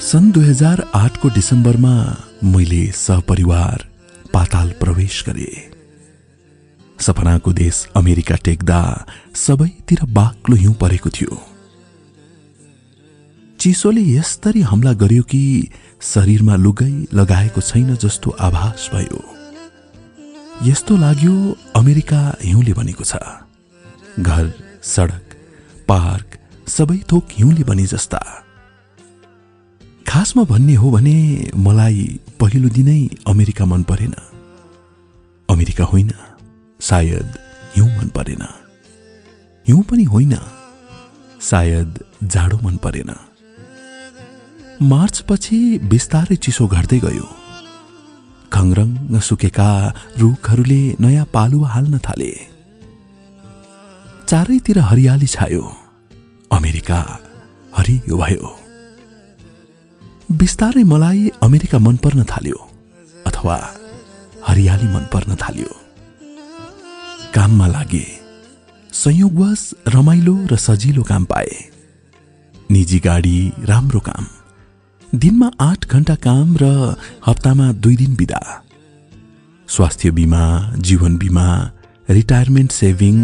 सन् दुई हजार आठको डिसेम्बरमा मैले सपरिवार पाताल प्रवेश गरे। सपनाको देश अमेरिका टेक्दा सबैतिर बाक्लो हिउँ परेको थियो। चिसोले यस्तरी हमला गर्यो कि शरीरमा लुगै लगाएको छैन जस्तो आभास भयो। यस्तो लाग्यो अमेरिका हिउँले बनेको छ। घर सडक पार्क सबै थोक हिउँले बने जस्ता। खासमा भन्ने हो भने मलाई पहिलो दिनै अमेरिका मन परेन। अमेरिका होइन सायद हिउँ मन परेन। हिउँ पनि होइन सायद जाडो मन परेन। मार्चपछि बिस्तारै चिसो घट्दै गयो। खङरङ सुकेका रुखहरूले नयाँ पालुवा हाल्न थाले। चारैतिर हरियाली छायो। अमेरिका। हरियो भयो। बिस्तारै मलाई अमेरिका मन पर्न थाल्यो अथवा हरियाली मन पर्न थाल्यो। काममा लागे संयोगवश रमाइलो र सजिलो काम पाए। निजी गाडी राम्रो काम। दिनमा आठ घन्टा काम र हप्तामा दुई दिन बिदा। स्वास्थ्य बिमा जीवन बिमा रिटायरमेन्ट सेभिङ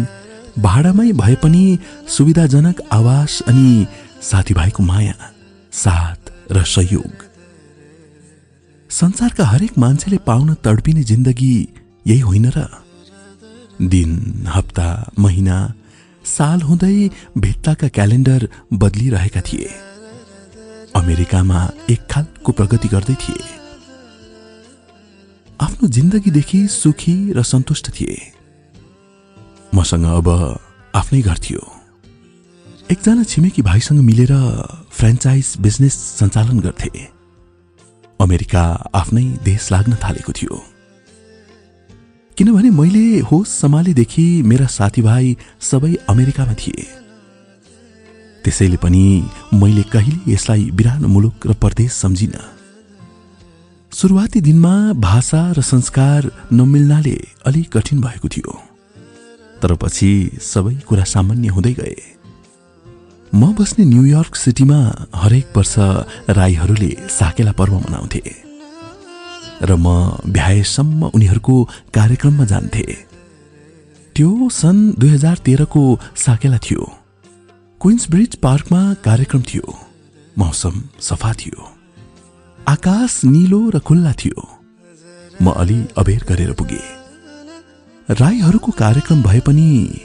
भाडामै भए पनि सुविधाजनक आवास अनि साथीभाइको माया साथ र सहयोग। संसारका हरेक मान्छेले पाउन तडपिने जिन्दगी यही होइन र। दिन हप्ता महिना साल हुँदै भित्ताका क्यालेन्डर बदलिरहेका थिए। अमेरिकामा एक खालको प्रगति गर्दै थिए। आफ्नो जिन्दगीदेखि सुखी र सन्तुष्ट थिए। मसँग अब आफ्नै घर थियो। एकजना छिमेकी भाइसँग मिलेर फ्रेन्चाइज बिजनेस सञ्चालन गर्थे। अमेरिका आफ्नै देश लाग्न थालेको थियो। किनभने मैले होस सम्हालेदेखि मेरा साथीभाइ सबै अमेरिकामा थिए। त्यसैले पनि मैले कहिले यसलाई बिरानो मुलुक र परदेश सम्झिन। सुरुवाती दिनमा भाषा र संस्कार नमिल्नाले अलि कठिन भएको थियो। तर पछि सबै कुरा सामान्य हुँदै गए। म बस्ने न्युयोर्क सिटीमा हरेक वर्ष राईहरूले साकेला पर्व मनाउँथे र म भ्याएसम्म उनीहरूको कार्यक्रममा जान्थे। त्यो सन् दुई हजार तेह्रको साकेला थियो। क्विन्स ब्रिज पार्कमा कार्यक्रम थियो। मौसम सफा थियो। आकाश निलो र खुल्ला थियो। म अलि अबेर गरेर पुगे। राईहरूको कार्यक्रम भए पनि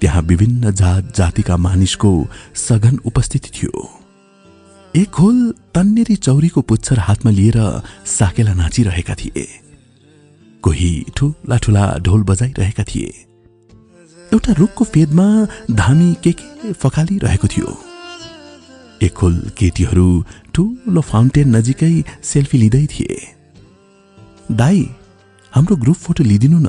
त्यहाँ विभिन्न जात जातिका मानिसको सघन उपस्थिति थियो। एक होल तन्नेरी चौरीको पुच्छर हातमा लिएर साकेला नाचिरहेका थिए। कोही ठुला ठुला ढोल बजाइरहेका थिए। एउटा रुखको फेदमा धामी के के फकालिरहेको थियो। एकहोल केटीहरू ठुलो फाउन्टेन नजिकै सेल्फी लिँदै थिए। दाई हाम्रो ग्रुप फोटो लिदिनु न।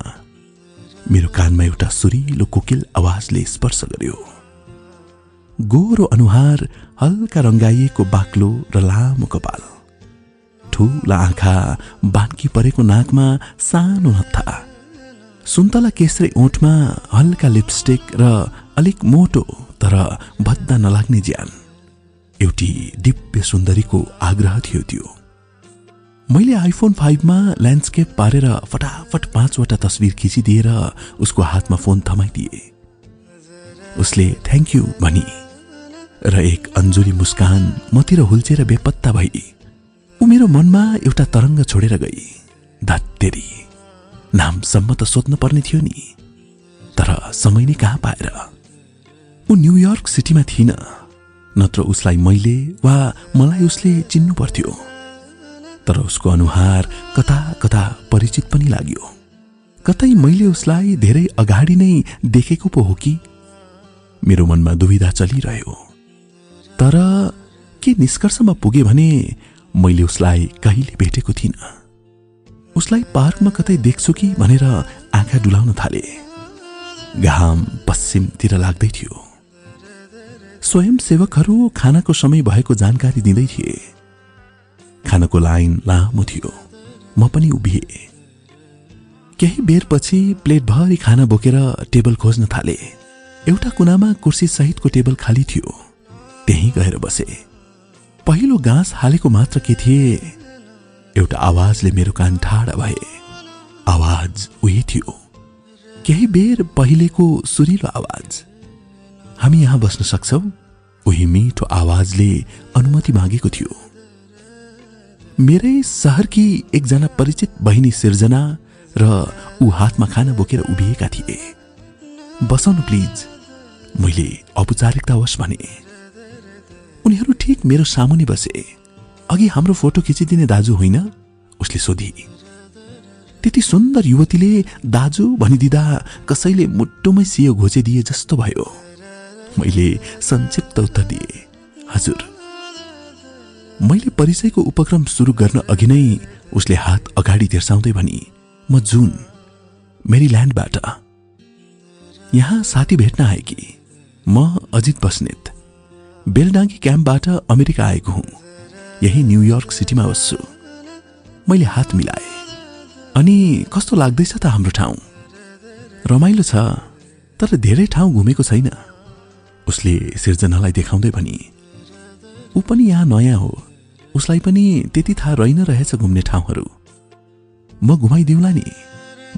मेरो कानमा एउटा सुरिलो कोकिल आवाजले स्पर्श गर्यो। गोरो अनुहार हल्का रङ्गाइएको बाक्लो र लामो कपाल। ठुला आँखा बान्की परेको नाकमा सानो हत्था। सुन्तला केसरे ओठमा हल्का लिपस्टिक र अलिक मोटो तर भद्दा नलाग्ने ज्यान। एउटी दिव्य सुन्दरीको आग्रह थियो त्यो। मैले आइफोन फाइभमा ल्यान्डस्केप पारेर फटाफट पाँचवटा तस्विर खिचिदिएर उसको हातमा फोन थमाइदिए। उसले थ्याङ्क यू भनी र एक अन्जुली मुस्कान मतिर हुल्चेर बेपत्ता भई ऊ मेरो मनमा एउटा तरङ्ग छोडेर गई। धत्तेरी नामसम्म त सोध्न पर्ने थियो नि तर समय नै कहाँ पाएर? ऊ न्युयोर्क सिटीमा थिइन नत्र उसलाई मैले वा मलाई उसले चिन्नु पर्थ्यो। तर उसको अनुहार कता कता परिचित पनि लाग्यो। कतै मैले उसलाई धेरै अगाडि नै देखेको पो हो कि? मेरो मनमा दुविधा चलिरह्यो। तर के निष्कर्षमा पुगे भने मैले उसलाई कहिले भेटेको थिइनँ। उसलाई पार्कमा कतै देख्छु कि भनेर आँखा डुलाउन थाले। घाम पश्चिमतिर लाग्दै थियो। स्वयंसेवकहरू खानाको समय भएको जानकारी दिँदै थिए। खानाको लाइन लामो थियो। म पनि उभिए। केही बेरपछि प्लेटभरि खाना बोकेर टेबल खोज्न थाले। एउटा कुनामा कुर्सी सहितको टेबल खाली थियो। त्यहीँ गएर बसे। पहिलो घाँस हालेको मात्र के थिए? एउटा आवाजले मेरो कान ठाडा भए। आवाज उही थियो। केही बेर पहिलेको सुरिलो आवाज। हामी यहाँ बस्न सक्छौ? उही मिठो आवाजले अनुमति मागेको थियो। मेरै सहरकी एकजना परिचित बहिनी सिर्जना र ऊ हातमा खाना बोकेर उभिएका थिए। बसाउनु प्लिज मैले औपचारिकतावश भने। उनीहरू ठिक मेरो सामुने बसे। अघि हाम्रो फोटो खिचिदिने दाजु होइन? उसले सोधी। त्यति सुन्दर युवतीले दाजु भनिदिँदा कसैले मुटुमै सियो घोचिदिए जस्तो भयो। मैले संक्षिप्त उत्तर दिए। हजुर। मैले परिचयको उपक्रम सुरु गर्न अघि नै उसले हात अगाडि तिर्साउँदै भनी म जुन मेरील्यान्डबाट यहाँ साथी भेट्न आएकी म अजित बस्नेत। बेलडाङ्गी क्याम्पबाट अमेरिका आएको हुँ। यही न्युयोर्क सिटीमा बस्छु। मैले हात मिलाए। अनि कस्तो लाग्दैछ त हाम्रो ठाउँ? रमाइलो छ तर धेरै ठाउँ घुमेको छैन। उसले सिर्जनालाई देखाउँदै भनी ऊ पनि यहाँ नयाँ हो। उसलाई पनि त्यति थाहा रहेन रहेछ घुम्ने ठाउँहरू। म घुमाइदिउँला नि।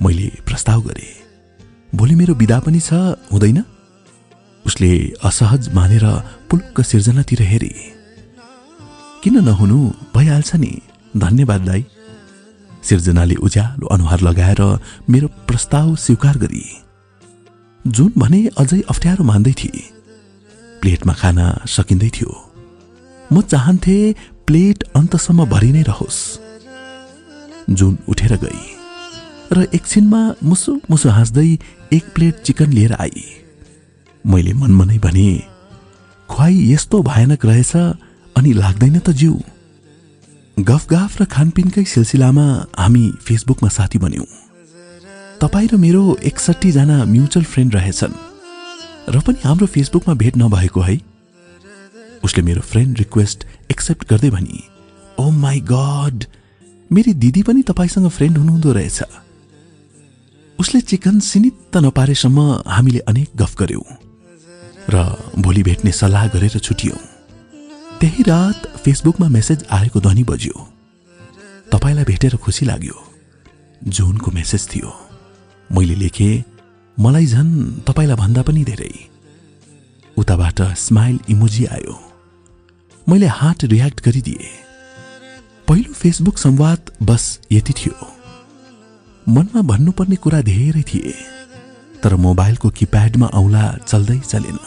मैले प्रस्ताव गरे। भोलि मेरो विदा पनि छ हुँदैन? उसले असहज मानेर पुलुक्क सिर्जनातिर हेरे। किन नहुनु? भइहाल्छ नि। धन्यवाद दाई। सिर्जनाले उज्यालो अनुहार लगाएर मेरो प्रस्ताव स्वीकार गरी। जुन भने अझै अप्ठ्यारो मान्दै थिए। प्लेटमा खाना सकिँदै थियो। म चाहन्थे प्लेट अन्तसम्म भरि नै रहोस्। जुन उठेर गई र एकछिनमा मुसु मुसु हाँस्दै एक प्लेट चिकन लिएर आई। मैले मनमनै भने खुवाई यस्तो भयानक रहेछ अनि लाग्दैन त जिउ। गफगाफ र खानपिनकै सिलसिलामा हामी फेसबुकमा साथी बन्यौँ। तपाईँ र मेरो एकसट्ठीजना म्युचुअल फ्रेन्ड रहेछन्। र पनि हाम्रो फेसबुकमा भेट नभएको है? उसले मेरो फ्रेन्ड रिक्वेस्ट एक्सेप्ट गर्दै भनी ओ माई गड मेरी दिदी पनि तपाईँसँग फ्रेन्ड हुनुहुँदो रहेछ। उसले चिकन सिनित्त नपारेसम्म हामीले अनेक गफ गर्यौं र भोलि भेट्ने सल्लाह गरेर छुट्यौं। त्यही रात फेसबुकमा मेसेज आएको ध्वनि बज्यो। तपाईँलाई भेटेर खुसी लाग्यो। जुनको मेसेज थियो। मैले लेखेँ मलाई झन् तपाईँलाई भन्दा पनि धेरै। उताबाट स्माइल इमोजी आयो। मैले हार्ट रियाक्ट गरिदिए। पहिलो फेसबुक संवाद बस यति थियो। मनमा भन्नुपर्ने कुरा धेरै थिए तर मोबाइलको किप्याडमा औला चल्दै चलेन।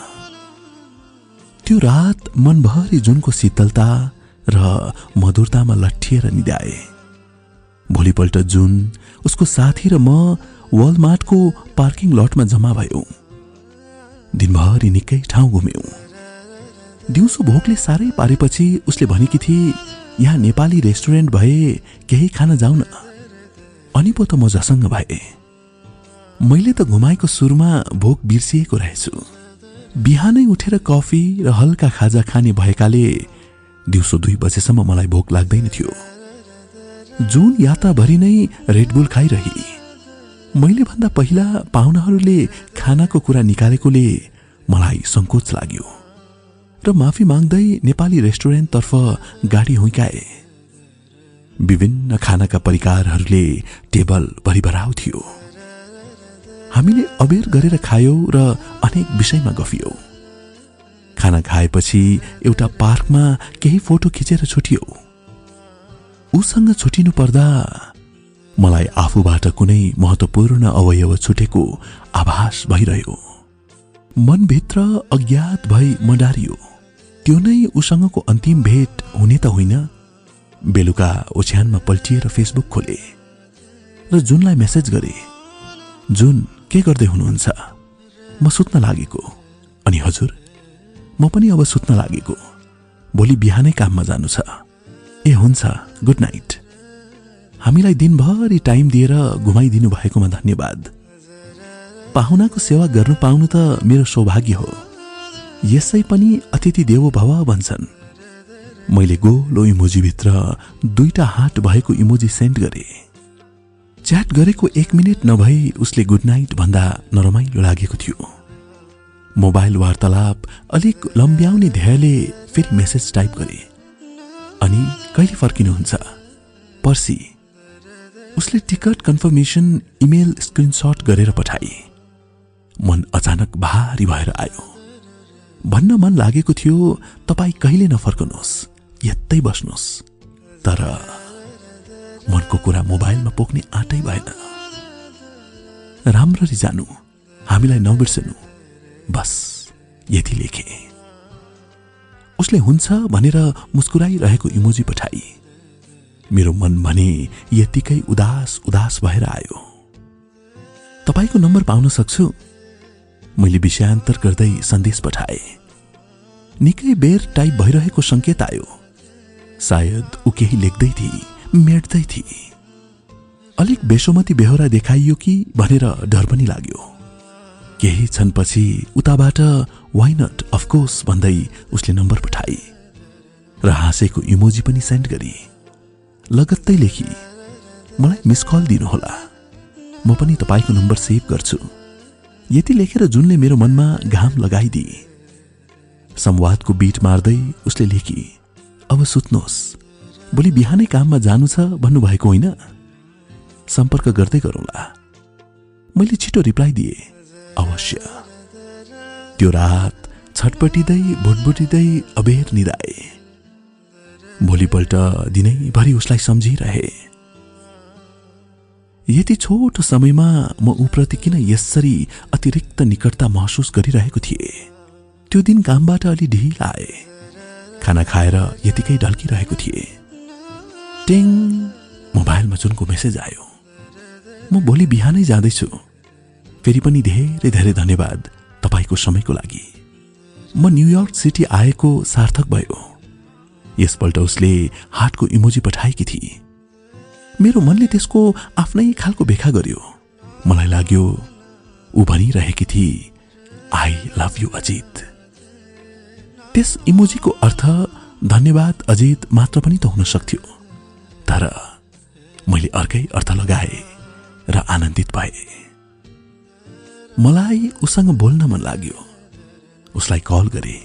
त्यो रात मनभरि जुनको शीतलता र मधुरतामा लट्ठिएर निधाए। भोलिपल्ट जुन उसको साथी र म वालमार्टको पार्किङ लटमा जम्मा भयौँ। दिनभरि निकै ठाउँ घुम्यौँ। दिउँसो भोकले साह्रै पारेपछि उसले भनेकी थिए यहाँ नेपाली रेस्टुरेन्ट भए केही खान जाउन। अनि पो त म जसँग भए। मैले त घुमाएको सुरुमा भोक बिर्सिएको रहेछु। बिहानै उठेर कफी र हल्का खाजा खाने भएकाले दिउँसो दुई बजेसम्म मलाई भोक लाग्दैन थियो। जुन यात्राभरि नै रेडबुल खाइरही। मैले भन्दा पहिला पाहुनाहरूले खानाको कुरा निकालेकोले मलाई सङ्कोच लाग्यो। र माफी माग्दै नेपाली रेस्टुरेन्टतर्फ गाडी हुइकाए। विभिन्न खानाका परिकारहरूले टेबल भरिभराउ थियो। हामीले अबेर गरेर खायौँ र अनेक विषयमा गफियौँ। खाना खाएपछि एउटा पार्कमा केही फोटो खिचेर छुट्यौ। उसँग छुटिनु पर्दा मलाई आफूबाट कुनै महत्वपूर्ण अवयव छुटेको आभास भइरह्यो। मनभित्र अज्ञात भई मडारियो त्यो नै उसँगको अन्तिम भेट हुने त होइन। बेलुका ओछ्यानमा पल्टिएर फेसबुक खोले र जुनलाई मेसेज गरे जुन के गर्दै हुनुहुन्छ? म सुत्न लागेको। अनि हजुर म पनि अब सुत्न लागेको। भोलि बिहानै काममा जानु छ। ए हुन्छ गुड नाइट। हामीलाई दिनभरि टाइम दिएर घुमाइदिनु भएकोमा धन्यवाद। पाहुनाको सेवा गर्नु पाउनु त मेरो सौभाग्य हो। यसै पनि अतिथि देवो भव भन्छन्। मैले गोलो इमोजीभित्र दुईटा हाट भएको इमोजी सेन्ड गरे। च्याट गरेको एक मिनट नभई उसले गुड नाइट भन्दा नरमाइलो लागेको थियो। मोबाइल वार्तालाप अलिक लम्ब्याउने ध्येयले फेरि मेसेज टाइप गरे। अनि कहिले फर्किनुहुन्छ? पर्सि। उसले टिकट कन्फर्मेसन इमेल स्क्रिनसट गरेर पठाए। मन अचानक भारी भएर आयो। भन्न मन लागेको थियो तपाईँ कहिले नफर्कनुहोस् यतै बस्नुहोस्। तर मनको कुरा मोबाइलमा पोख्ने आँटै भएन। राम्ररी जानु हामीलाई नबिर्सनु बस यति लेखे। उसले हुन्छ भनेर मुस्कुराइरहेको इमोजी पठाई। मेरो मन भने यतिकै उदास उदास भएर आयो। तपाईँको नम्बर पाउन सक्छु? मैले विषयान्तर गर्दै सन्देश पठाए। निकै बेर टाइप भइरहेको सङ्केत आयो। सायद ऊ केही लेख्दै थिए मेट्दै थिए। अलिक बेसोमती बेहोरा देखाइयो कि भनेर डर पनि लाग्यो। केही क्षणपछि उताबाट वाइ नट अफकोर्स भन्दै उसले नम्बर पठाए। र हाँसेको इमोजी पनि सेन्ड गरी। लगत्तै लेखी मलाई मिस कल दिनुहोला। म पनि तपाईँको नम्बर सेभ गर्छु। यति लेखेर जुनले मेरो मनमा घाम लगाइदिए संवादको बिट मार्दै उसले लेखी अब सुत्नुहोस् भोलि बिहानै काममा जानु छ भन्नुभएको होइन? सम्पर्क गर्दै गरौँला। मैले छिटो रिप्लाई दिए। अवश्य। त्यो रात छटपटिँदै भुटभुटिँदै अबेर निधाए भोलिपल्ट दिनैभरि उसलाई सम्झिरहे। यति छोटो समयमा म उप्रति किन यसरी अतिरिक्त निकटता महसुस गरिरहेको थिएँ? त्यो दिन कामबाट अलि ढिल आए। खाना खाएर यतिकै ढल्किरहेको थिएँ। टेङ मोबाइलमा जुनको मेसेज आयो। म भोलि बिहानै जाँदैछु। फेरि पनि धेरै धेरै धन्यवाद तपाईँको समयको लागि। म न्युयोर्क सिटी आएको सार्थक भयो। यसपल्ट उसले हाटको इमोजी पठाएकी थिए मेरो मनले त्यसको आफ्नै खालको भेखा गर्यो। मलाई लाग्यो ऊ भनिरहेकी थिए आई लभ यु अजित। त्यस इमोजीको अर्थ धन्यवाद अजित मात्र पनि त हुन सक्थ्यो। तर मैले अर्कै अर्थ लगाएँ र आनन्दित भए। मलाई उसँग बोल्न मन लाग्यो। उसलाई कल गरे।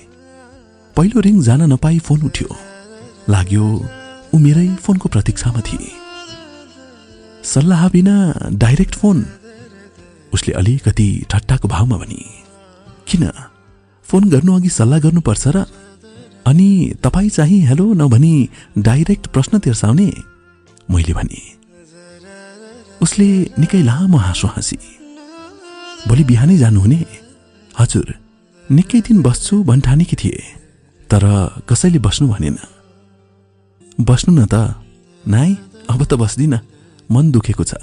पहिलो रिङ जान नपाई फोन उठ्यो। लाग्यो ऊ मेरै फोनको प्रतीक्षामा थिए। सल्लाह बिना डाइरेक्ट फोन? उसले अलिकति ठट्टाको भावमा भनी किन? फोन गर्नु अघि सल्लाह गर्नुपर्छ र अनि तपाईँ चाहिँ हेलो नभनी डाइरेक्ट प्रश्न तिर्साउने मैले भने। उसले निकै लामो हाँसो हाँसी। भोलि बिहानै जानुहुने? हजुर निकै दिन बस्छु भन्ठानेकी थिए। तर कसैले बस्नु भनेन। बस्नु न त। नाइ अब त बस्दिन। मन दुखेको छ।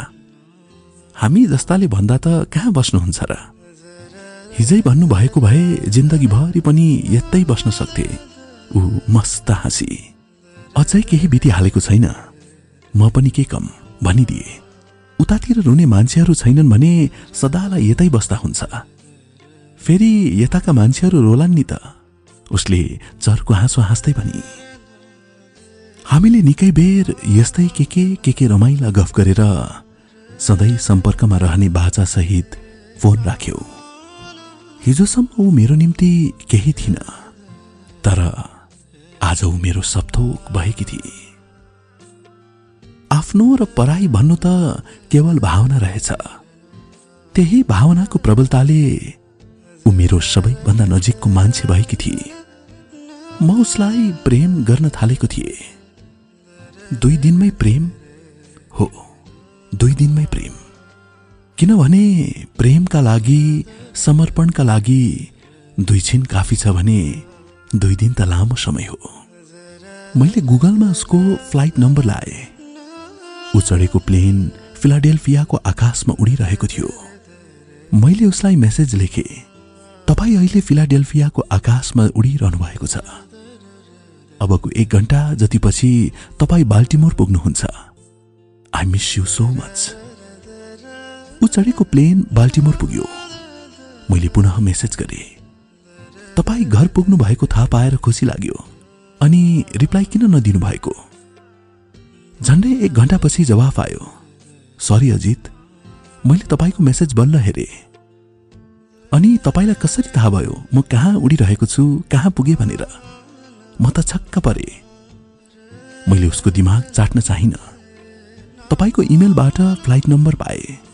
हामी जस्ताले भन्दा त कहाँ बस्नुहुन्छ र? हिजै भन्नुभएको भए जिन्दगीभरि पनि यतै बस्न सक्थे। ऊ मस्त हाँसी। अझै केही बितिहालेको छैन। म पनि के कम भनिदिए। उतातिर रुने मान्छेहरू छैनन् भने सदालाई यतै बस्दा हुन्छ। फेरि यताका मान्छेहरू रोलान् नि त। उसले चर्को हाँसो हाँस्दै भनी हामीले निकै बेर यस्तै के के के के रमाइला गफ गरेर सधैँ सम्पर्कमा रहने बाचासहित फोन राख्यो। हिजोसम्म ऊ मेरो निम्ति केही थिइन तर आज ऊ मेरो सपथोक भएकी थिए। आफ्नो र पराई भन्नु त केवल भावना रहेछ। त्यही भावनाको प्रबलताले ऊ मेरो सबैभन्दा नजिकको मान्छे भएकी थिए। म उसलाई प्रेम गर्न थालेको थिए। दुई दिनमै प्रेम हो दुई दिनमै प्रेम। किनभने प्रेमका लागि समर्पणका लागि दुई छिन काफी छ भने दुई दिन त लामो समय हो। मैले गुगलमा उसको फ्लाइट नम्बर लाएँ। ऊ चढेको प्लेन फिलाडेल्फियाको आकाशमा उडिरहेको थियो। मैले उसलाई मेसेज लेखे तपाईँ अहिले फिलाडेल्फियाको आकाशमा उडिरहनु भएको छ। अबको एक घन्टा जतिपछि तपाईँ बाल्टिमोर पुग्नुहुन्छ। I miss you so much ऊ चढेको प्लेन बाल्टिमोर पुग्यो। मैले पुनः मेसेज गरेँ। तपाईँ घर पुग्नु भएको थाहा पाएर खुसी लाग्यो अनि रिप्लाई किन नदिनु भएको? झन्डै एक घन्टापछि जवाफ आयो। सरी अजित। मैले तपाईँको मेसेज बल्ल हेरेँ। अनि तपाईँलाई कसरी थाहा भयो? म कहाँ उडिरहेको छु? कहाँ पुगेँ भनेर। म त छक्क परे। मैले उसको दिमाग चाट्न चाहिनँ। तपाईँको इमेलबाट फ्लाइट नम्बर पाए।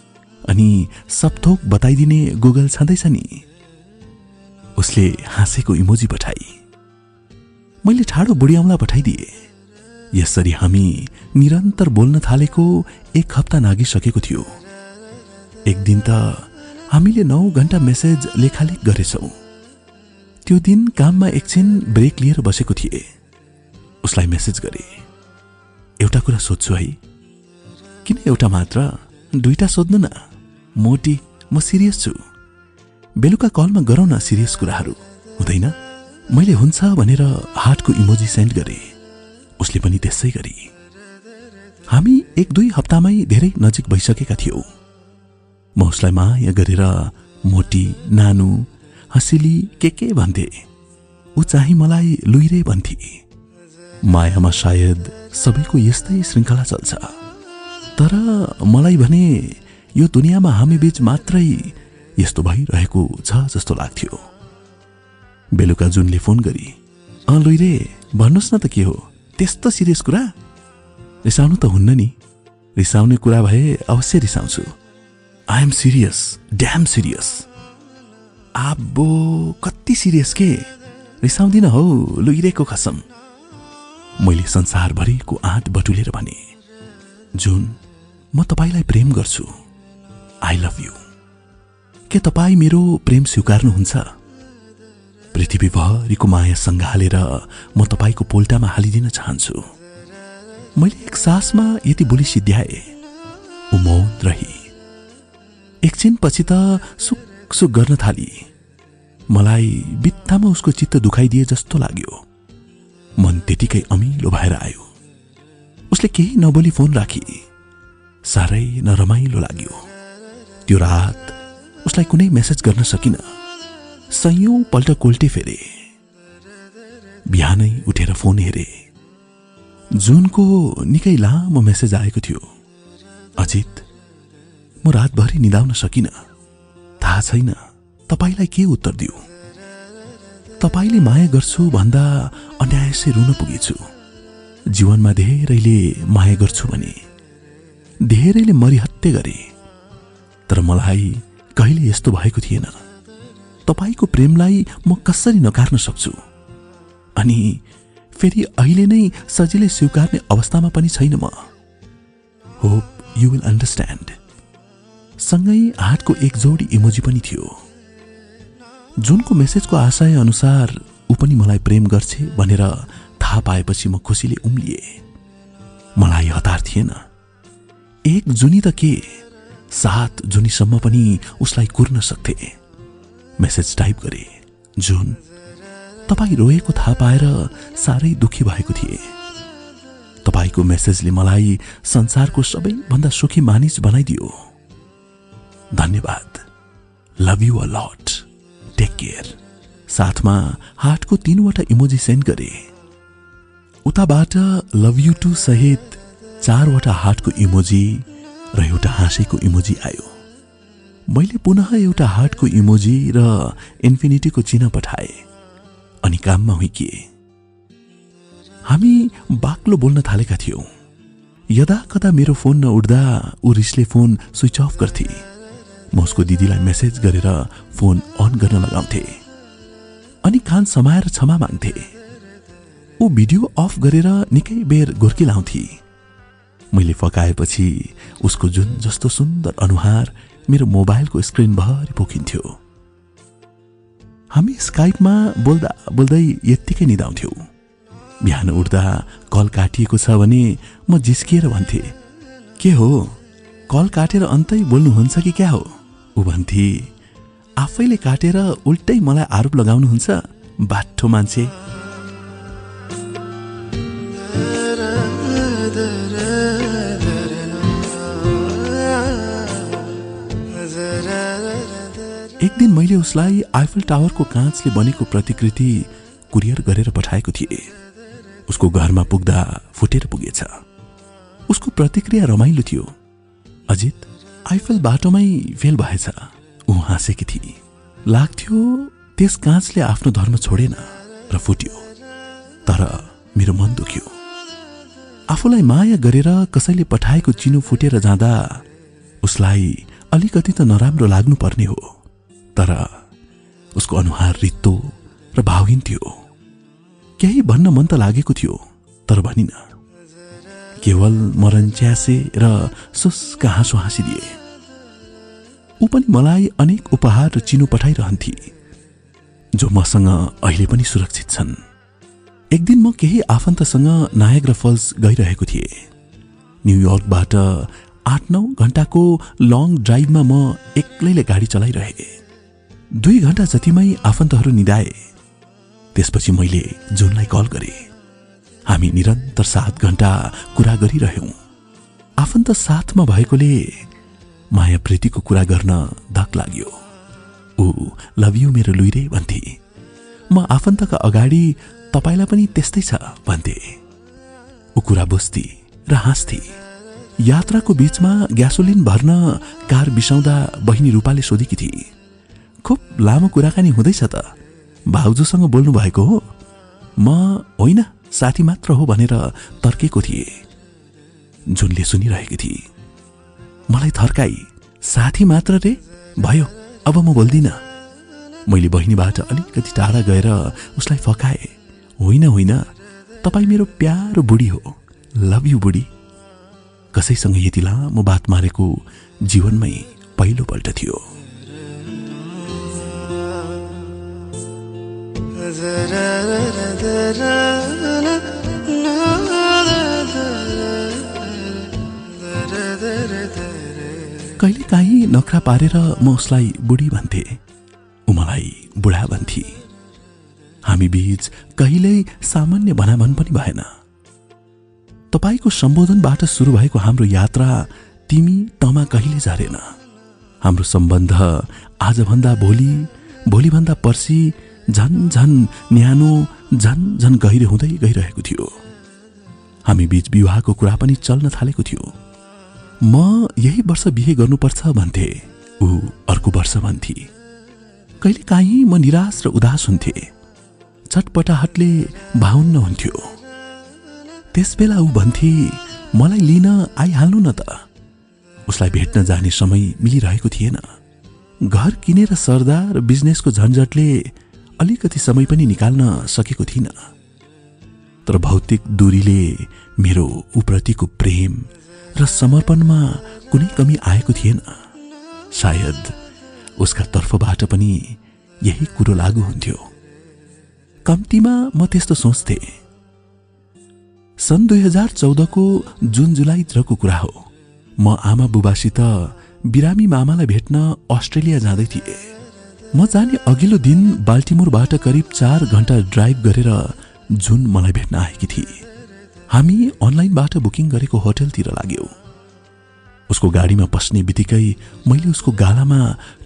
अनि सबथोक बताइदिने गुगल छँदैछ नि। उसले हाँसेको इमोजी पठाई। मैले ठाडो बुढियाउँला पठाइदिए। यसरी हामी निरन्तर बोल्न थालेको एक हप्ता नागिसकेको थियो। एक दिन त हामीले नौ घन्टा मेसेज लेखालेख गरेछौँ। त्यो दिन काममा एकछिन ब्रेक लिएर बसेको थिए। उसलाई मेसेज गरे एउटा कुरा सोध्छु है। किन एउटा मात्र? दुईटा सोध्नु न। मोटी म सिरियस छु। बेलुका कलमा गरौँ न सिरियस कुराहरू हुँदैन? मैले हुन्छ भनेर हार्टको इमोजी सेन्ड गरेँ। उसले पनि त्यसै गरी। हामी एक दुई हप्तामै धेरै नजिक भइसकेका थियौँ। म उसलाई माया गरेर मोटी नानु हँसिली के के भन्थे? ऊ चाहिँ मलाई लुइरे भन्थे। मायामा सायद सबैको यस्तै श्रृङ्खला चल्छ। तर मलाई भने यो दुनियाँमा हामी बीच मात्रै यस्तो भइरहेको छ जस्तो लाग्थ्यो। बेलुका जुनले फोन गरी अँ लुइरे भन्नुहोस् न त के हो? त्यस्तो सिरियस कुरा? रिसाउनु त हुन्न नि। रिसाउने कुरा भए अवश्य रिसाउँछु। I am serious damn serious आबो कति सिरियस के? रिसाउँदिन हौ लुइरेको खसम। मैले संसारभरिको आँट बटुलेर भने जुन म तपाईँलाई प्रेम गर्छु। आई लभ यु के तपाईँ मेरो प्रेम स्वीकार्नुहुन्छ? पृथ्वीभरिको माया सङ्घालेर म तपाईँको पोल्टामा हालिदिन चाहन्छु। मैले एक सासमा यति बोली सिद्ध्याए। ऊ मौन रही। एकछिनपछि त सुक सुक गर्न थाली। मलाई बित्तामा उसको चित्त दुखाइदिए जस्तो लाग्यो। मन त्यतिकै अमिलो भएर आयो। उसले केही नबोली फोन राखी। साह्रै नरमाइलो लाग्यो। त्यो रात उसलाई कुनै मेसेज गर्न सकिन। सयौं पल्ट कोल्टे फेरे। बिहानै उठेर फोन हेरे। जुनको निकै लामो मेसेज आएको थियो। अजित म रातभरि निदाउन सकिन। थाहा छैन तपाईँलाई के उत्तर दिउ तपाईँले माया गर्छु भन्दा अनायासै रुन पुगेछु। जीवनमा धेरैले माया गर्छु भने धेरैले मरिहत्ते गरे। तर मलाई कहिले यस्तो भएको थिएन। तपाईँको प्रेमलाई म कसरी नकार्न सक्छु? अनि फेरि अहिले नै सजिलै स्वीकार्ने अवस्थामा पनि छैन म। होप यु विल अन्डरस्ट्यान्ड सँगै हाटको एक जोडी इमोजी पनि थियो। जुनको मेसेजको आशय अनुसार ऊ पनि मलाई प्रेम गर्छे भनेर थाहा पाएपछि म खुसीले उम्लिए। मलाई हतार थिएन। एक जुनी त के? सात जुनीसम्म पनि उसलाई कुर्न सक्थे। मेसेज टाइप गरे जुन तपाईँ रोएको थाहा पाएर साह्रै दुखी भएको थिए। तपाईँको मेसेजले मलाई संसारको सबैभन्दा सुखी मानिस बनाइदियो। धन्यवाद। Love you a lot take care साथमा हार्टको तीनवटा इमोजी सेन्ड गरे। उताबाट लभ यु टु सहित चारवटा हार्टको इमोजी र एउटा हाँसेको इमोजी आयो। मैले पुनः एउटा हार्टको इमोजी र इन्फिनिटीको चिन्ह पठाए अनि काममा हुइकिए। हामी बाक्लो बोल्न थालेका थियौँ। यदा कदा मेरो फोन नउठ्दा ऊ रिसले फोन स्विच अफ गर्थे। म उसको दिदीलाई मेसेज गरेर फोन अन गर्न लगाउँथे। अनि कान समाएर क्षमा माग्थे। ऊ भिडियो अफ गरेर निकै बेर गोर्की लाउँथे मैले फकाएपछि उसको जुन जस्तो सुन्दर अनुहार मेरो मोबाइलको स्क्रिनभरि पोखिन्थ्यो। हामी स्काइपमा बोल्दा बोल्दै यत्तिकै निदाउँथ्यौँ। बिहान उठ्दा कल काटिएको छ भने म जिस्किएर भन्थे के हो? कल काटेर अन्तै बोल्नुहुन्छ कि क्या हो? ऊ भन्थे आफैले काटेर उल्टै मलाई आरोप लगाउनुहुन्छ बाठो मान्छे। मैले उसलाई आइफल टावरको काँचले बनेको प्रतिकृति कुरियर गरेर पठाएको थिएँ। उसको घरमा पुग्दा फुटेर पुगेछ। उसको प्रतिक्रिया रमाइलो थियो। अजित आइफल बाटोमै फेल भएछ। ऊ हाँसेकी थिए लाग्थ्यो त्यस काँचले आफ्नो धर्म छोडेन र फुट्यो। तर मेरो मन दुख्यो। आफूलाई माया गरेर कसैले पठाएको चिनो फुटेर जाँदा उसलाई अलिकति त नराम्रो लाग्नुपर्ने हो। तर उसको अनुहार रित्तो र भावहीन थियो। केही भन्न मन त लागेको थियो तर भनिन केवल मरण च्यासे र सुस्क हाँसो हाँसिदिए। ऊ पनि मलाई अनेक उपहार र चिनो पठाइरहन्थे जो मसँग अहिले पनि सुरक्षित छन्। एक दिन म केही आफन्तसँग नायक र फल्स गइरहेको थिएँ। न्युयोर्कबाट आठ नौ घन्टाको लङ ड्राइभमा म एक्लैले गाडी चलाइरहेँ। दुई घन्टा जतिमै आफन्तहरू निधाए त्यसपछि मैले जुनलाई कल गरेँ। हामी निरन्तर सात घन्टा कुरा गरिरह्यौँ। आफन्त साथमा भएकोले माया प्रीतिको कुरा गर्न धक लाग्यो। ऊ लभ यु मेरो लुइरे भन्थे। म आफन्तका अगाडि तपाईँलाई पनि त्यस्तै छ भन्थे। ऊ कुरा बुझ्थे र हाँस्थे। यात्राको बीचमा ग्यासोलिन भर्न कार बिसाउँदा बहिनी रूपाले सोधेकी थिए। खुब लामो कुराकानी हुँदैछ त। भाउजूसँग बोल्नु भएको हो। म होइन साथी मात्र हो भनेर तर्केको थिए। जुनले सुनिरहेकी थिए। मलाई थर्काई साथी मात्र रे? भयो अब म बोल्दिनँ। मैले बहिनीबाट अलिकति टाढा गएर उसलाई फकाए। होइन होइन तपाईँ मेरो प्यारो बुढी हो। लभ यु बुढी। कसैसँग यति लामो बात मारेको जीवनमै पहिलोपल्ट थियो। कहिले काहीँ नखरा पारेर म उसलाई बुढी भन्थे। ऊ मलाई बुढा भन्थे। हामी बीच कहिल्यै सामान्य भनाभन पनि भएन। तपाईँको सम्बोधनबाट सुरु भएको हाम्रो यात्रा तिमी तमा कहिले झरेन? हाम्रो सम्बन्ध आजभन्दा भोलि भोलिभन्दा पर्सि झन झन न्यानो झन झन गहिरो हुँदै गइरहेको थियो। हामी बीच विवाहको कुरा पनि चल्न थालेको थियो। म यही वर्ष बिहे गर्नुपर्छ भन्थे ऊ अर्को वर्ष भन्थे। कहिले काहीँ म निराश र उदास हुन्थे। चटपटाहटले भाउन्न हुन्थ्यो। त्यसबेला ऊ भन्थे मलाई लिन आइहाल्नु न त। उसलाई भेट्न जाने समय मिलिरहेको थिएन। घर किनेर सर्दा र बिजनेसको झन्झटले अलिकति समय पनि निकाल्न सकेको थिइनँ। तर भौतिक दूरीले मेरो उप्रतिको प्रेम र समर्पणमा कुनै कमी आएको थिएन। सायद उसका तर्फबाट पनि यही कुरो लागू हुन्थ्यो। कम्तीमा म त्यस्तो सोच्थेँ। सन् दुई हजार चौधको जुन जुलाईतिरको कुरा हो म आमा बुबासित बिरामी मामालाई भेट्न अस्ट्रेलिया जाँदै थिएँ। म जाने अघिल्लो दिन बाल्टिमोरबाट करिब चार घन्टा ड्राइभ गरेर जुन मलाई भेट्न आएकी थिए। हामी अनलाइनबाट बुकिङ गरेको होटलतिर लाग्यौँ। उसको गाडीमा पस्ने बित्तिकै मैले उसको गालामा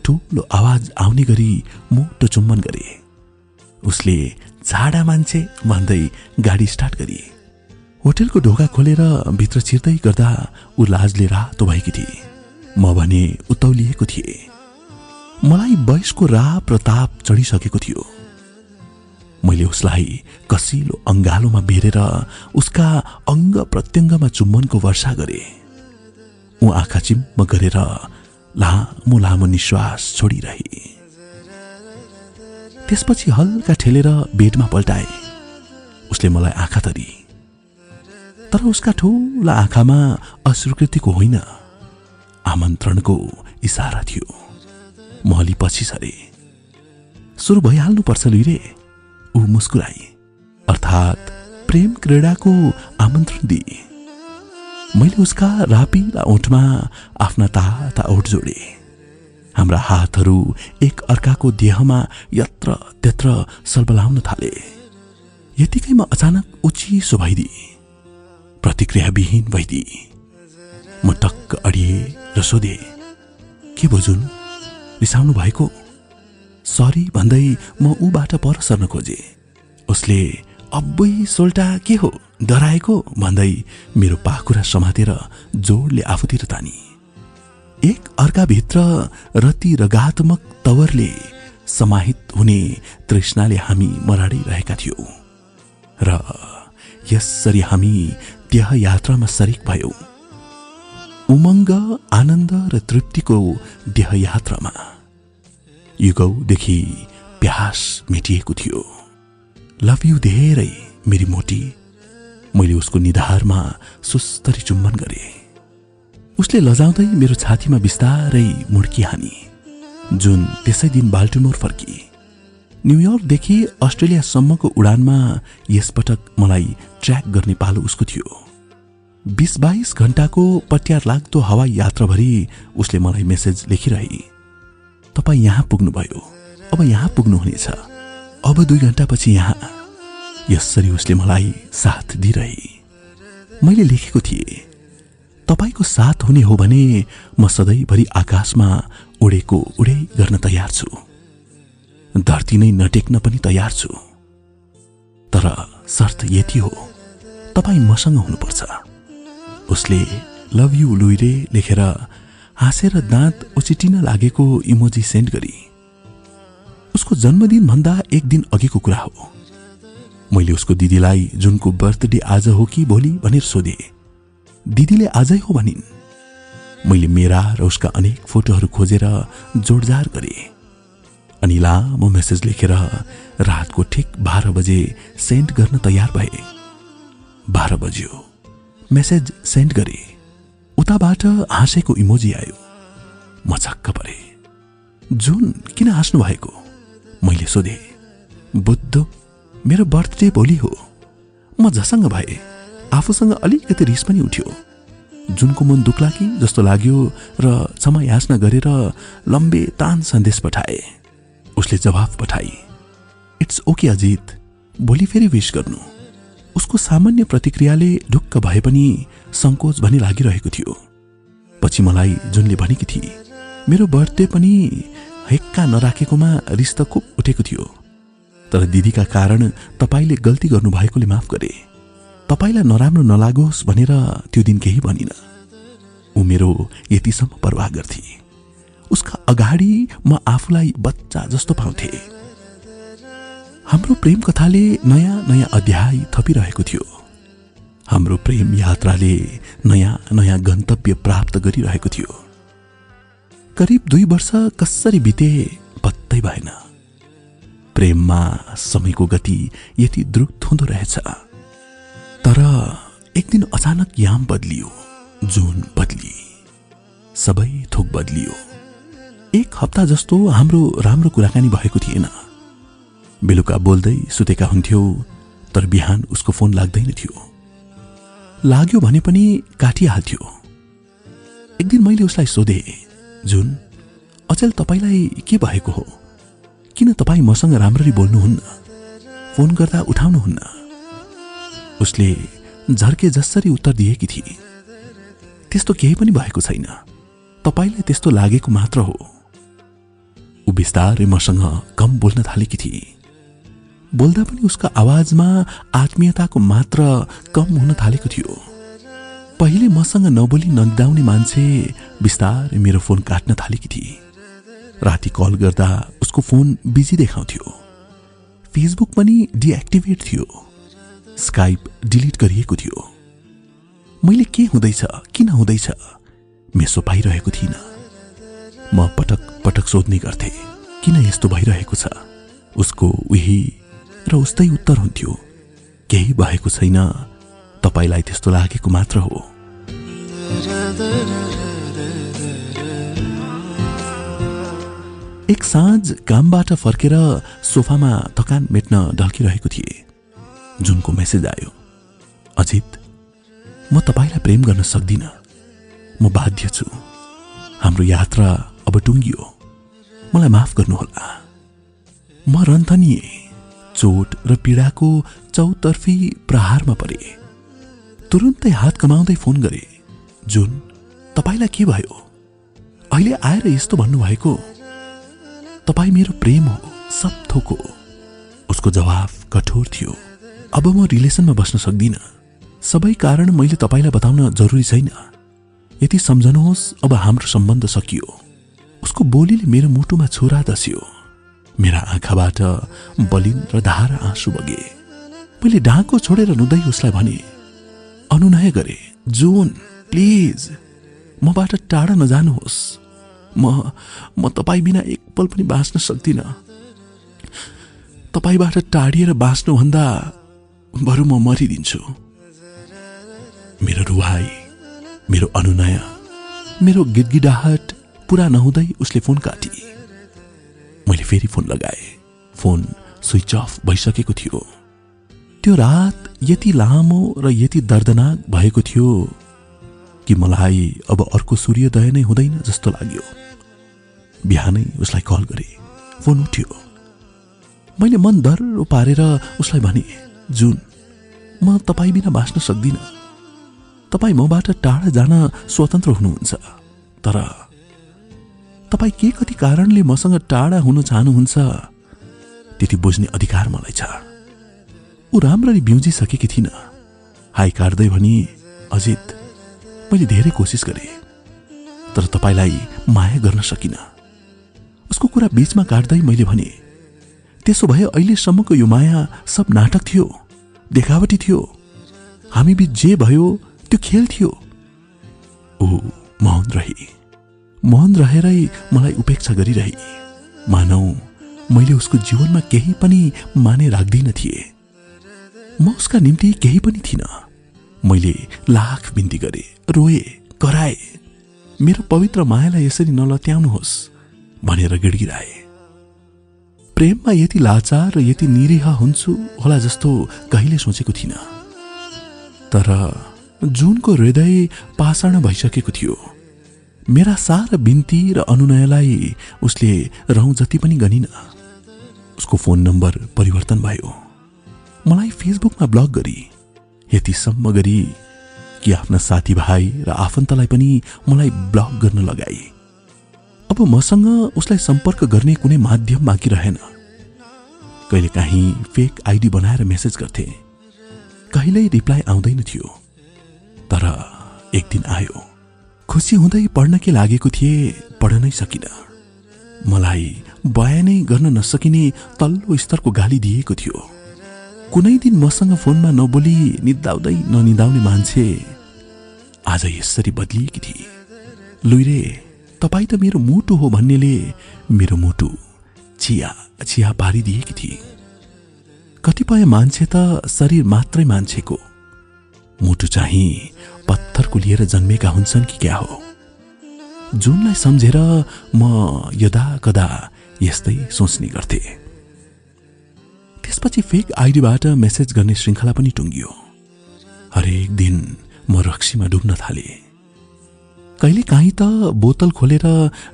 ठुलो आवाज आउने गरी मोटो चुम्बन गरे। उसले झाडा मान्छे भन्दै गाडी स्टार्ट गरी। होटेलको ढोका खोलेर भित्र छिर्दै गर्दा ऊ लाजले रातो भएकी थिए। म भने उत्तौलिएको थिएँ। मलाई वयसको र ताप चढिसकेको थियो। मैले उसलाई कसिलो अङ्गालोमा बेरेर उसका अङ्ग प्रत्यङ्गमा चुम्बनको वर्षा गरे। ऊ आँखा चिम्म गरेर लामो लामो निश्वास छोडिरहे। त्यसपछि हल्का ठेलेर बेडमा पल्टाए। उसले मलाई आँखा तरी। तर उसका ठुला आँखामा अस्वीकृतिको होइन आमन्त्रणको इसारा थियो। म अलि पछि सरे। सुरु भइहाल्नुपर्छ लुइरे ऊ मुस्कुराई अर्थात् प्रेम क्रीडाको आमन्त्रण दिए। मैले उसका रापिला ओठमा आफ्ना ताता ओठ जोडे। हाम्रा हातहरू एक अर्काको देहमा यत्र त्यत्र सल्बलाउन थाले। यतिकैमा अचानक उचिसो भइदिए प्रतिक्रियाविहीन भइदिए। म टक्क अडिए र सोधे के बुझुन् रिसाउनु भएको? सरी भन्दै म ऊबाट पर सर्न खोजे। उसले अब्बै सोल्टा के हो? डराएको? भन्दै मेरो पाखुरा समातेर जोडले आफूतिर तानी। एक अर्काभित्र रति रगात्मक तवरले समाहित हुने तृष्णाले हामी मराडिरहेका थियौँ। र यसरी हामी त्यहाँ यात्रामा सरिक भयौँ। उमङ्ग आनन्द र तृप्तिको देह यात्रामा युगौदेखि प्यास मेटिएको थियो। लभ यु धेरै मेरी मोटी। मैले उसको निधारमा सुस्तरी चुम्बन गरे। उसले लजाउँदै मेरो छातीमा बिस्तारै मुड्की हानी। जुन त्यसै दिन बाल्टिमोर फर्की। न्युयोर्कदेखि अस्ट्रेलियासम्मको उडानमा यसपटक मलाई ट्र्याक गर्ने पालो उसको थियो। बिस बाइस घन्टाको पट्यार लाग्दो हवाई यात्राभरि उसले मलाई मेसेज लेखिरहे। तपाईँ यहाँ पुग्नुभयो। अब यहाँ पुग्नुहुनेछ। अब दुई घन्टापछि यहाँ। यसरी उसले मलाई साथ दिइरहे मैले लेखेको थिएँ तपाईँको साथ हुने हो भने म सधैँभरि आकाशमा उडेको उडे गर्न तयार छु। धरती नै नटेक्न पनि तयार छु। तर शर्त यति हो तपाईँ मसँग हुनुपर्छ। उसले लभ यु लुइरे लेखेर हाँसेर दाँत उचिटिन लागेको इमोजी सेन्ड गरी। उसको जन्मदिनभन्दा एक दिन अघिको कुरा हो। मैले उसको दिदीलाई जुनको बर्थडे आज हो कि भोलि भनेर सोधे। दिदीले आजै हो भनिन्। मैले मेरा र उसका अनेक फोटोहरू खोजेर जोडजार गरे। अनि लामो मेसेज लेखेर रातको ठिक बाह्र बजे सेन्ड गर्न तयार भए। बाह्र बज्यो। मेसेज सेन्ड गरे। उताबाट हाँसेको इमोजी आयो। म छक्क परे। जुन किन हाँस्नु भएको? मैले सोधे। बुद्ध मेरो बर्थडे भोलि हो। म झसङ्ग भए आफूसँग अलिकति रिस पनि उठ्यो। जुनको मन दुख्ला कि जस्तो लाग्यो र क्षमा याचना गरेर लम्बे तान सन्देश पठाए। उसले जवाफ पठाए इट्स ओके अजित भोलि फेरि विस गर्नु। उसको सामान्य प्रतिक्रियाले ढुक्क भए पनि सङ्कोच भनी लागिरहेको थियो। पछि मलाई जुनले भनेकी थिए मेरो बर्थडे पनि हेक्का नराखेकोमा रिस त खुब उठेको थियो। तर दिदीका कारण तपाईँले गल्ती गर्नुभएकोले माफ गरे। तपाईँलाई नराम्रो नलागोस् भनेर त्यो दिन केही भनिन। ऊ मेरो यतिसम्म परवाह गर्थे। उसका अगाडि म आफूलाई बच्चा जस्तो पाउँथे। हाम्रो प्रेम कथाले नयाँ नयाँ अध्याय थपिरहेको थियो। हाम्रो प्रेम यात्राले नयाँ नयाँ गन्तव्य प्राप्त गरिरहेको थियो। करिब दुई वर्ष कसरी बिते पत्तै भएन। प्रेममा समयको गति यति द्रुत हुँदो रहेछ। तर एक दिन अचानक याम बदलियो जुन बदली सबै थोक बदलियो। एक हप्ता जस्तो हाम्रो राम्रो कुराकानी भएको थिएन। बेलुका बोल्दै सुतेका हुन्थ्यौ तर बिहान उसको फोन लाग्दैन थियो। लाग्यो भने पनि काटिहाल्थ्यो। एक दिन मैले उसलाई सोधे जुन अचेल तपाईँलाई के भएको हो? किन तपाईँ मसँग राम्ररी बोल्नुहुन्न? फोन गर्दा उठाउनुहुन्न? उसले झर्के जसरी उत्तर दिएकी थिए त्यस्तो केही पनि भएको छैन। तपाईँलाई त्यस्तो लागेको मात्र हो। ऊ बिस्तारै मसँग कम बोल्न थालेकी थिए। बोल्दा पनि उसको आवाजमा आत्मीयताको मात्र कम हुन थालेको थियो। पहिले मसँग नबोली नदाउने मान्छे बिस्तारै मेरो फोन काट्न थालेकी थिए। राति कल गर्दा उसको फोन बिजी देखाउँथ्यो। फेसबुक पनि डिएक्टिभेट थियो। स्काइप डिलिट गरिएको थियो। मैले के हुँदैछ किन हुँदैछ मेसो पाइरहेको थिइनँ। म पटक पटक सोध्ने गर्थे किन यस्तो भइरहेको छ? उसको उही र उस्तै उत्तर हुन्थ्यो। केही भएको छैन। तपाईँलाई त्यस्तो लागेको मात्र हो। एक साँझ कामबाट फर्केर सोफामा थकान मेट्न ढल्किरहेको थिए। जुनको मेसेज आयो। अजित म तपाईँलाई प्रेम गर्न सक्दिनँ। म बाध्य छु। हाम्रो यात्रा अब टुङ्गियो। मलाई माफ गर्नुहोला। म रन्थनिए चोट र पीडाको चौतर्फी प्रहारमा परे। तुरुन्तै हात कमाउँदै फोन गरे जुन तपाईँलाई के भयो? अहिले आएर यस्तो भन्नुभएको? तपाईँ मेरो प्रेम हो सब थोक हो। उसको जवाफ कठोर थियो। अब म रिलेसनमा बस्न सक्दिनँ। सबै कारण मैले तपाईँलाई बताउन जरुरी छैन। यति सम्झनुहोस् अब हाम्रो सम्बन्ध सकियो। उसको बोलीले मेरो मुटुमा छोरा दस्यो। मेरा आँखाबाट बलिन र धारा आँसु बगे। मैले ढाको छोडेर नुदै उसलाई भने अनुनय गरे जुन प्लिज मबाट टाढा नजानुहोस्। म म तपाईँ बिना एक पल पनि बाँच्न सक्दिनँ। तपाईँबाट टाढिएर बाँच्नुभन्दा बरु म मरिदिन्छु। मेरो रुवाई मेरो अनुनय मेरो गिडगिडाहट पुरा नहुँदै उसले फोन काटी। मैले फेरि फोन लगाए। फोन स्विच अफ भइसकेको थियो। त्यो रात यति लामो र यति दर्दनाक भएको थियो कि मलाई अब अर्को सूर्योदय नै हुँदैन जस्तो लाग्यो। बिहानै उसलाई कल गरे। फोन उठ्यो। मैले मन दर्रो पारेर उसलाई भने जुन म तपाईँ बिना बाँच्न सक्दिनँ। तपाईँ मबाट टाढा जान स्वतन्त्र हुनुहुन्छ। तर तपाईँ के कति कारणले मसँग टाढा हुन चाहनुहुन्छ? त्यति बुझ्ने अधिकार मलाई छ। ऊ राम्ररी बिउजिसकेकी थिइनँ। हाई काट्दै भनी अजित मैले धेरै कोसिस गरेँ तर तपाईँलाई माया गर्न सकिनँ। उसको कुरा बीचमा काट्दै मैले भने त्यसो भए अहिलेसम्मको यो माया सब नाटक थियो देखावटी थियो। हामी बिच जे भयो त्यो खेल थियो। ऊ मौन रही। मौन रहेरै मलाई उपेक्षा गरिरहे। मानौ मैले उसको जीवनमा केही पनि माने राख्दिन थिए। म उसका निम्ति केही पनि थिइनँ। मैले लाख बिन्ती गरे रोए कराए। मेरो पवित्र मायालाई यसरी नलत्याउनुहोस् भनेर गिडगिराए। प्रेममा यति लाचार र यति निरीह हुन्छु होला जस्तो कहिले सोचेको थिइनँ। तर जुनको हृदय पाषाण भइसकेको थियो। मेरा सारा बिन्ती र अनुनयलाई उसले रौँ जति पनि गनिन उसको फोन नम्बर परिवर्तन भयो। मलाई फेसबुकमा ब्लक गरी यतिसम्म गरी कि आफ्ना साथीभाइ र आफन्तलाई पनि मलाई ब्लक गर्न लगाए। अब मसँग उसलाई सम्पर्क गर्ने कुनै माध्यम बाँकी रहेन। कहिलेकाहीँ फेक आइडी बनाएर मेसेज गर्थे। कहिल्यै रिप्लाई आउँदैन थियो। तर एक दिन आयो। खुसी हुँदै पढ्न के लागेको थिए पढ्नै सकिन। मलाई बयानै गर्न नसकिने तल्लो स्तरको गाली दिएको थियो। कुनै दिन मसँग फोनमा नबोली निदाउँदै ननिदाउने मान्छे आज यसरी बदलिएकी थिए। लुइरे तपाईँ त मेरो मुटु हो भन्नेले मेरो मुटु चिया चिया पारिदिएकी थिए। कतिपय मान्छे त शरीर मात्रै मान्छेको। मुटु चाहिँ पत्थरको लिएर जन्मेका हुन्छन् कि क्या हो? जुनलाई सम्झेर म यदा कदा यस्तै सोच्ने गर्थे। त्यसपछि फेक आइडीबाट मेसेज गर्ने श्रृङ्खला पनि टुङ्गियो। हरेक दिन म रक्सीमा डुब्न थाले। कहिले काहीँ त बोतल खोलेर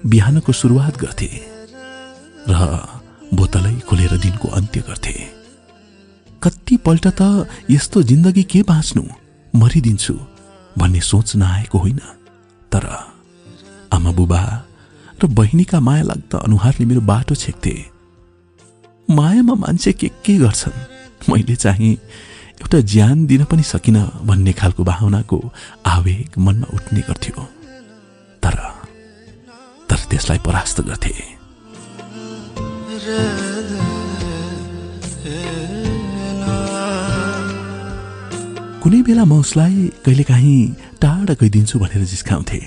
बिहानको सुरुवात गर्थे र बोतलै खोलेर दिनको अन्त्य गर्थे। कतिपल्ट त यस्तो जिन्दगी के बाँच्नु? मरिदिन्छु। भन्ने सोच नआएको होइन। तर आमा बुबा र बहिनीका माया लाग्दा अनुहारले मेरो बाटो छेक्थे। मायामा मान्छे के के गर्छन्? मैले चाहिँ एउटा ज्यान दिन पनि सकिन भन्ने खालको भावनाको आवेग मनमा उठ्ने गर्थ्यो। तर तर त्यसलाई परास्त गर्थे। कुनै बेला म उसलाई कहिलेकाहीँ टाढा गइदिन्छु भनेर जिस्काउँथे।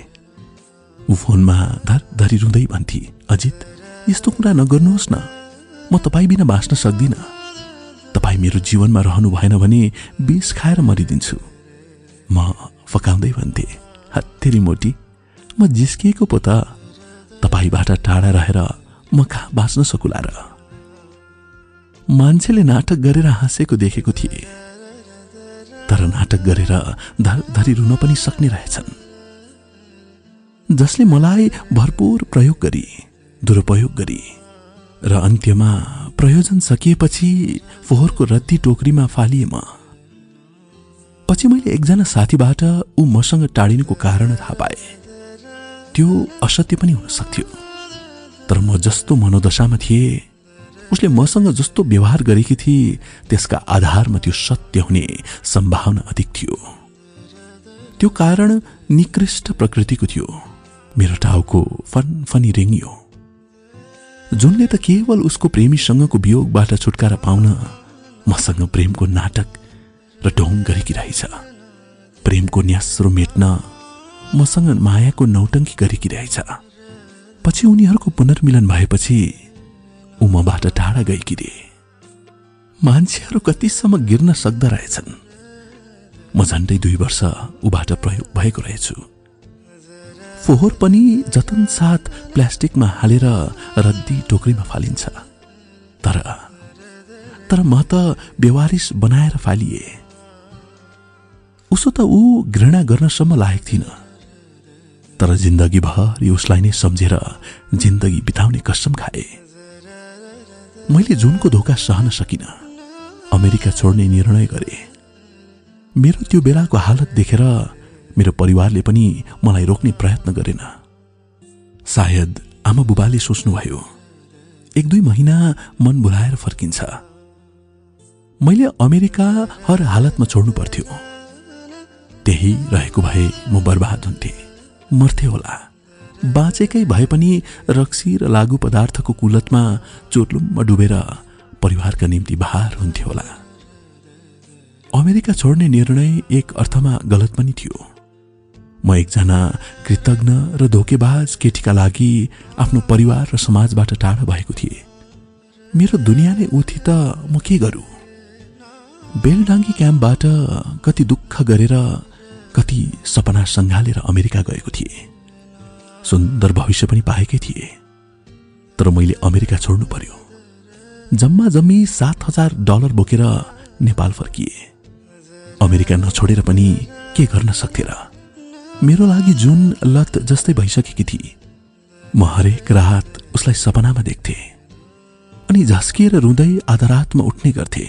ऊ फोनमा धर धरी रुँदै भन्थे अजित यस्तो कुरा नगर्नुहोस् न। म तपाईँ बिना बाँच्न सक्दिनँ। तपाईँ मेरो जीवनमा रहनु भएन भने बिस खाएर मरिदिन्छु। म फकाउँदै भन्थे हत्तेरी मोटी म जिस्किएको पो त। तपाईँबाट टाढा रहेर म कहाँ बाँच्न सकुला र? मान्छेले नाटक गरेर हाँसेको देखेको थिए। तर नाटक गरेर धरी रुन पनि सक्ने रहेछन्। जसले मलाई भरपूर प्रयोग गरी दुरुपयोग गरी र अन्त्यमा प्रयोजन सकिएपछि फोहोरको रद्दी टोकरीमा फालिए म। पछि मैले एकजना साथीबाट ऊ मसँग टाढिनुको कारण थाहा पाए। त्यो असत्य पनि हुन सक्थ्यो। तर म जस्तो मनोदशामा थिए उसले मसँग जस्तो व्यवहार गरेकी थिए त्यसका आधारमा त्यो सत्य हुने सम्भावना अधिक थियो। त्यो कारण निकृष्ट प्रकृतिको थियो। मेरो टाउको फनफनी रेङ्गियो जुनले त केवल उसको प्रेमीसँगको वियोगबाट छुटकारा पाउन मसँग प्रेमको नाटक र ढोङ गरेकी रहेछ। प्रेमको न्यास्रो मेट्न मसँग मायाको नौटङ्की गरेकी रहेछ। पछि उनीहरूको पुनर्मिलन भएपछि ऊ मबाट टाढा गएकी रे मान्छेहरू कतिसम्म गिर्न सक्दा रहेछन्। म झन्डै दुई वर्ष ऊबाट प्रयोग भएको रहेछु। फोहोर पनि जतन साथ प्लास्टिकमा हालेर रद्दी टोकरीमा फालिन्छ। तर तर म त बेवारिस बनाएर फालिए। उसो त ऊ घृणा गर्नसम्म लायक थिइन। तर जिन्दगीभरि उसलाई नै सम्झेर जिन्दगी बिताउने कसम खाए। मैले जुनको धोका सहन सकिनँ। अमेरिका छोड्ने निर्णय गरे। मेरो त्यो बेलाको हालत देखेर मेरो परिवारले पनि मलाई रोक्ने प्रयत्न गरेन। सायद आमा बुबाले सोच्नुभयो एक दुई महिना मन बुलाएर फर्किन्छ। मैले अमेरिका हर हालतमा छोड्नु पर्थ्यो। त्यही रहेको भए म बर्बाद हुन्थे। मर्थे होला। बाँचेकै भए पनि रक्सी र लागु पदार्थको कुलतमा चोर्लुममा डुबेर परिवारका निम्ति भार हुन्थ्यो होला। अमेरिका छोड्ने निर्णय एक अर्थमा गलत पनि थियो। म एकजना कृतज्ञ र धोकेबाज केटीका लागि आफ्नो परिवार र समाजबाट टाढा भएको थिएँ। मेरो दुनियाँ नै उथि त म के गरू? बेलडाङ्गी क्याम्पबाट कति दुःख गरेर कति सपना सङ्घालेर अमेरिका गएको थिएँ। सुन्दर भविष्य पनि पाएकै थिएँ। तर मैले अमेरिका छोड्नु पर्यो। जम्मा जम्मी सात हजार डलर बोकेर नेपाल फर्किए। अमेरिका नछोडेर पनि के गर्न सक्थे र मेरो लागि जुन लत जस्तै भइसकेकी थिए म हरेक रात उसलाई सपनामा देख्थे। अनि झस्किएर रुँदै आधा रातमा उठ्ने गर्थे।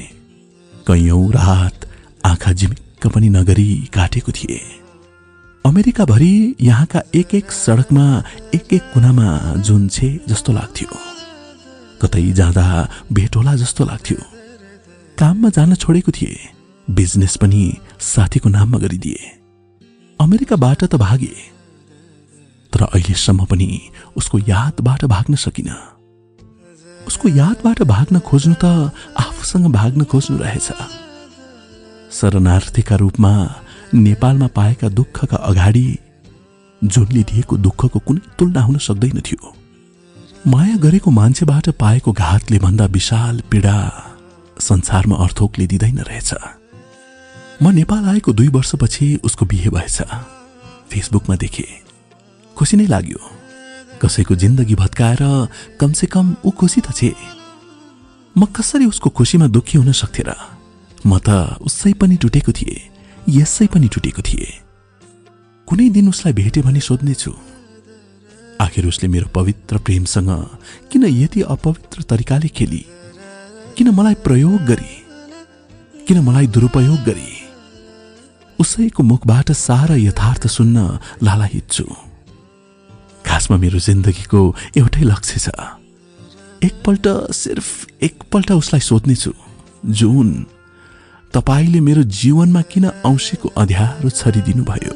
कैयौँ रात आँखा झिमिक्क पनि नगरी काटेको थिए। अमेरिकाभरि यहाँका एक एक सडकमा एक एक कुनामा जुन छे जस्तो लाग्थ्यो। कतै जाँदा भेट होला जस्तो लाग्थ्यो। काममा जान छोडेको थिए। बिजनेस पनि साथीको नाममा गरिदिए। अमेरिकाबाट त भागे। तर अहिलेसम्म पनि उसको यादबाट भाग्न सकिन। उसको यादबाट भाग्न खोज्नु त आफूसँग भाग्न खोज्नु रहेछ। शरणार्थीका रूपमा नेपालमा पाएका दुःखका अगाडि जुनले दिएको दुःखको कुनै तुलना हुन सक्दैन थियो। माया गरेको मान्छेबाट पाएको घातले भन्दा विशाल पीडा संसारमा अर्थोकले दिँदैन रहेछ। म नेपाल आएको दुई वर्षपछि उसको बिहे भएछ। फेसबुकमा देखे। खुसी नै लाग्यो। कसैको जिन्दगी भत्काएर कमसे कम ऊ खुसी त छे म कसरी उसको खुसीमा दुःखी हुन सक्थे र म त उसै पनि टुटेको थिएँ। यसै पनि टुटेको थिएँ। कुनै दिन उसलाई भेटे भनी सोध्नेछु। आखिर उसले मेरो पवित्र प्रेमसँग किन यति अपवित्र तरिकाले खेली? किन मलाई प्रयोग गरी? किन मलाई दुरुपयोग गरी? उसैको मुखबाट सारा यथार्थ सुन्न लालाहित छु। खासमा मेरो जिन्दगीको एउटै लक्ष्य छ। एकपल्ट सिर्फ एकपल्ट उसलाई सोध्नेछु जुन तपाईँले मेरो जीवनमा किन औँसीको अध्यारो छरिदिनु भयो